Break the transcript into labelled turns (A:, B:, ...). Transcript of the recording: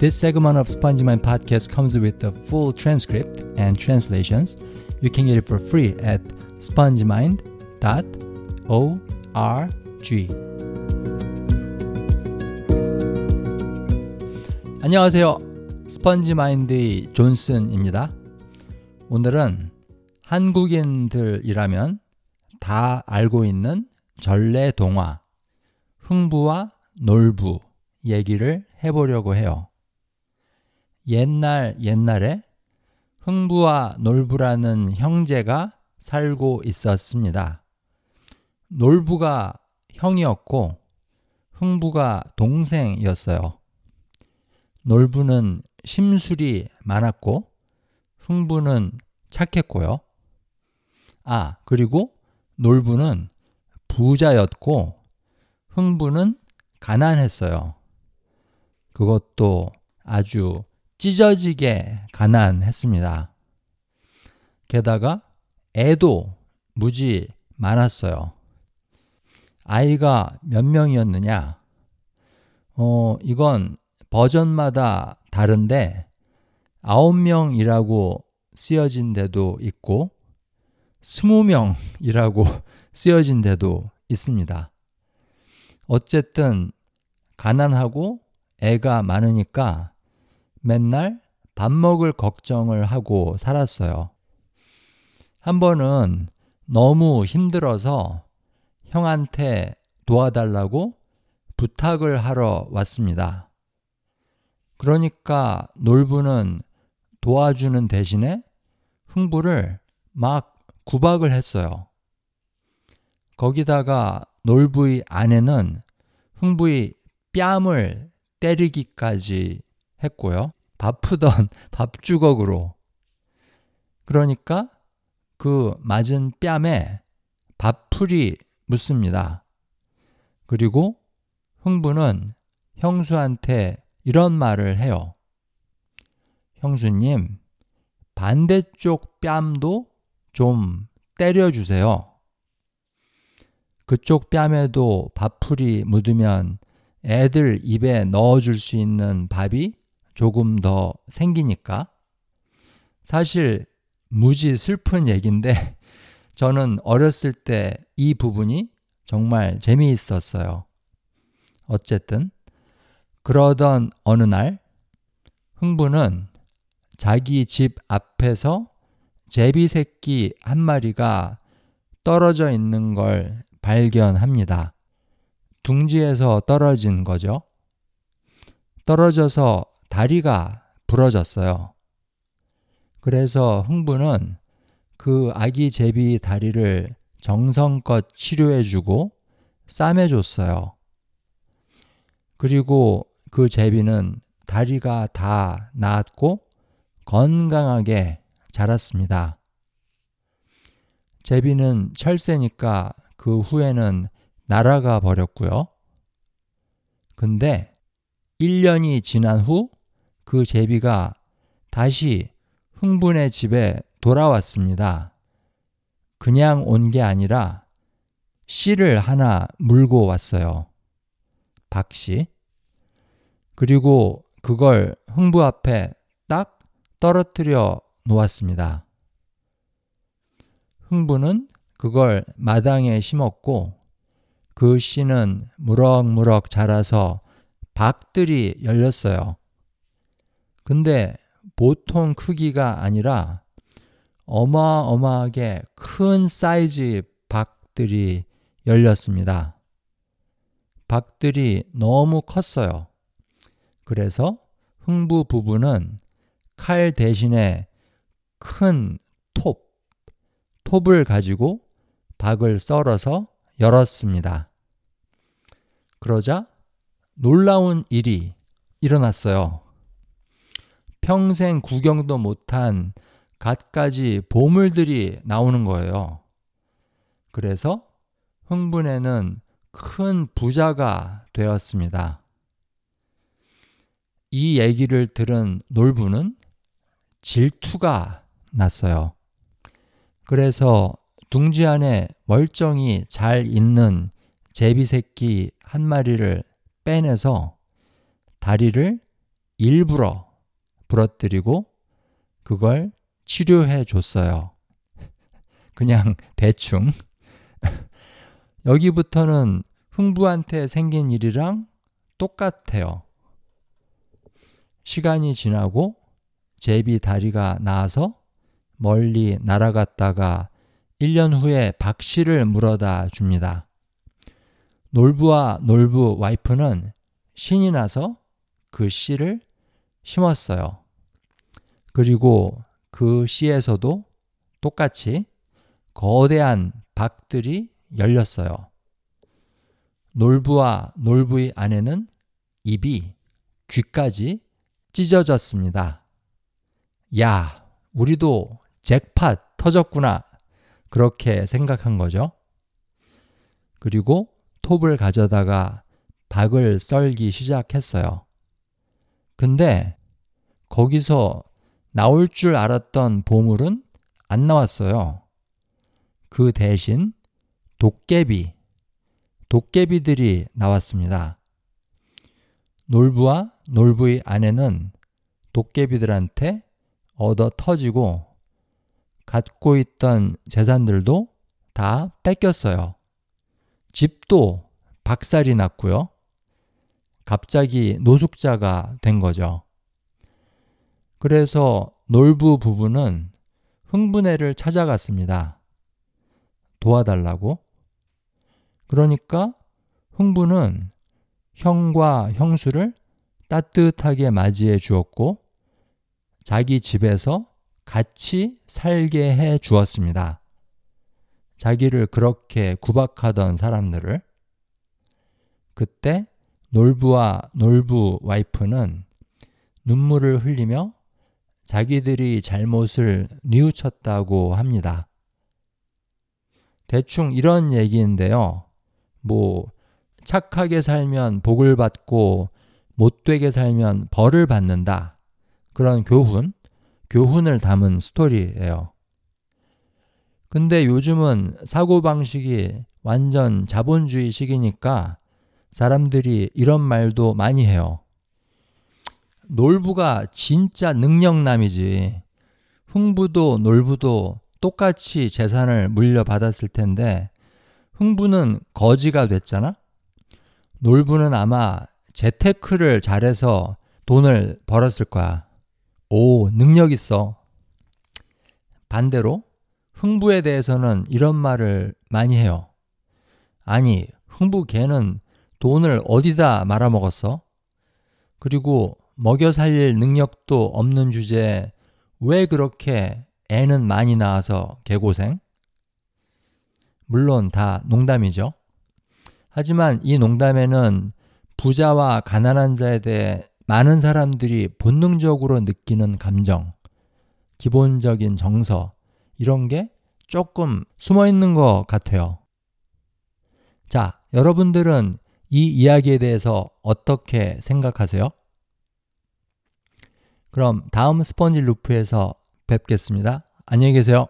A: This segment of Spongy Mind podcast comes with the full transcript and translations. You can get it for free at spongemind.org. 안녕하세요. 스펀지마인드의 존슨입니다. 오늘은 한국인들이라면 다 알고 있는 전래 동화, 흥부와 놀부 얘기를 해보려고 해요. 옛날 옛날에 흥부와 놀부라는 형제가 살고 있었습니다. 놀부가 형이었고 흥부가 동생이었어요. 놀부는 심술이 많았고 흥부는 착했고요. 아, 그리고 놀부는 부자였고 흥부는 가난했어요. 그것도 아주 찢어지게 가난했습니다. 게다가 애도 무지 많았어요. 아이가 몇 명이었느냐? 어, 이건 버전마다 다른데 9명이라고 쓰여진 데도 있고 20명이라고 쓰여진 데도 있습니다. 어쨌든 가난하고 애가 많으니까 맨날 밥 먹을 걱정을 하고 살았어요. 한 번은 너무 힘들어서 형한테 도와달라고 부탁을 하러 왔습니다. 그러니까 놀부는 도와주는 대신에 흥부를 막 구박을 했어요. 거기다가 놀부의 아내는 흥부의 뺨을 때리기까지 했고요. 바쁘던 밥주걱으로. 그러니까 그 맞은 뺨에 밥풀이 묻습니다. 그리고 흥부는 형수한테 이런 말을 해요. 형수님, 반대쪽 뺨도 좀 때려주세요. 그쪽 뺨에도 밥풀이 묻으면 애들 입에 넣어줄 수 있는 밥이 조금 더 생기니까. 사실 무지 슬픈 얘기인데 저는 어렸을 때 이 부분이 정말 재미있었어요. 어쨌든 그러던 어느 날 흥부는 자기 집 앞에서 제비 새끼 한 마리가 떨어져 있는 걸 발견합니다. 둥지에서 떨어진 거죠. 떨어져서 다리가 부러졌어요. 그래서 흥부는 그 아기 제비 다리를 정성껏 치료해주고 싸매줬어요. 그리고 그 제비는 다리가 다 나았고 건강하게 자랐습니다. 제비는 철새니까 그 후에는 날아가 버렸고요. 근데 1년이 지난 후 그 제비가 다시 흥분의 집에 돌아왔습니다. 그냥 온 게 아니라 씨를 하나 물고 왔어요. 박씨. 그리고 그걸 흥부 앞에 딱 떨어뜨려 놓았습니다. 흥부는 그걸 마당에 심었고 그 씨는 무럭무럭 자라서 박들이 열렸어요. 근데 보통 크기가 아니라 어마어마하게 큰 사이즈의 박들이 열렸습니다. 박들이 너무 컸어요. 그래서 흥부 부부는 칼 대신에 큰 톱, 톱을 가지고 박을 썰어서 열었습니다. 그러자 놀라운 일이 일어났어요. 평생 구경도 못한 갖가지 보물들이 나오는 거예요. 그래서 흥분에는 큰 부자가 되었습니다. 이 얘기를 들은 놀부는 질투가 났어요. 그래서 둥지 안에 멀쩡히 잘 있는 제비 새끼 한 마리를 빼내서 다리를 일부러 부러뜨리고 그걸 치료해 줬어요. 그냥 대충. 여기부터는 흥부한테 생긴 일이랑 똑같아요. 시간이 지나고 제비 다리가 나아서 멀리 날아갔다가 1년 후에 박 씨를 물어다 줍니다. 놀부와 놀부 와이프는 신이 나서 그 씨를 심었어요. 그리고 그 씨에서도 똑같이 거대한 박들이 열렸어요. 놀부와 놀부의 아내는 입이 귀까지 찢어졌습니다. 야, 우리도 잭팟 터졌구나. 그렇게 생각한 거죠. 그리고 톱을 가져다가 박을 썰기 시작했어요. 근데 거기서 나올 줄 알았던 보물은 안 나왔어요. 그 대신 도깨비, 도깨비들이 나왔습니다. 놀부와 놀부의 아내는 도깨비들한테 얻어 터지고 갖고 있던 재산들도 다 뺏겼어요. 집도 박살이 났고요. 갑자기 노숙자가 된 거죠. 그래서 놀부 부부는 흥분해를 찾아갔습니다. 도와달라고. 그러니까 흥부는 형과 형수를 따뜻하게 맞이해 주었고 자기 집에서 같이 살게 해 주었습니다. 자기를 그렇게 구박하던 사람들을 그때 놀부와 놀부 와이프는 눈물을 흘리며 자기들이 잘못을 뉘우쳤다고 합니다. 대충 이런 얘기인데요. 뭐, 착하게 살면 복을 받고 못되게 살면 벌을 받는다. 그런 교훈, 교훈을 담은 스토리예요. 근데 요즘은 사고방식이 완전 자본주의 식이니까 사람들이 이런 말도 많이 해요. 놀부가 진짜 능력남이지. 흥부도 놀부도 똑같이 재산을 물려받았을 텐데 흥부는 거지가 됐잖아? 놀부는 아마 재테크를 잘해서 돈을 벌었을 거야. 오, 능력 있어. 반대로 흥부에 대해서는 이런 말을 많이 해요. 아니, 흥부 걔는 돈을 어디다 말아먹었어? 그리고 먹여 살릴 능력도 없는 주제에 왜 그렇게 애는 많이 낳아서 개고생? 물론 다 농담이죠. 하지만 이 농담에는 부자와 가난한 자에 대해 많은 사람들이 본능적으로 느끼는 감정, 기본적인 정서, 이런 게 조금 숨어 있는 것 같아요. 자, 여러분들은 이 이야기에 대해서 어떻게 생각하세요? 그럼 다음 스펀지 루프에서 뵙겠습니다. 안녕히 계세요.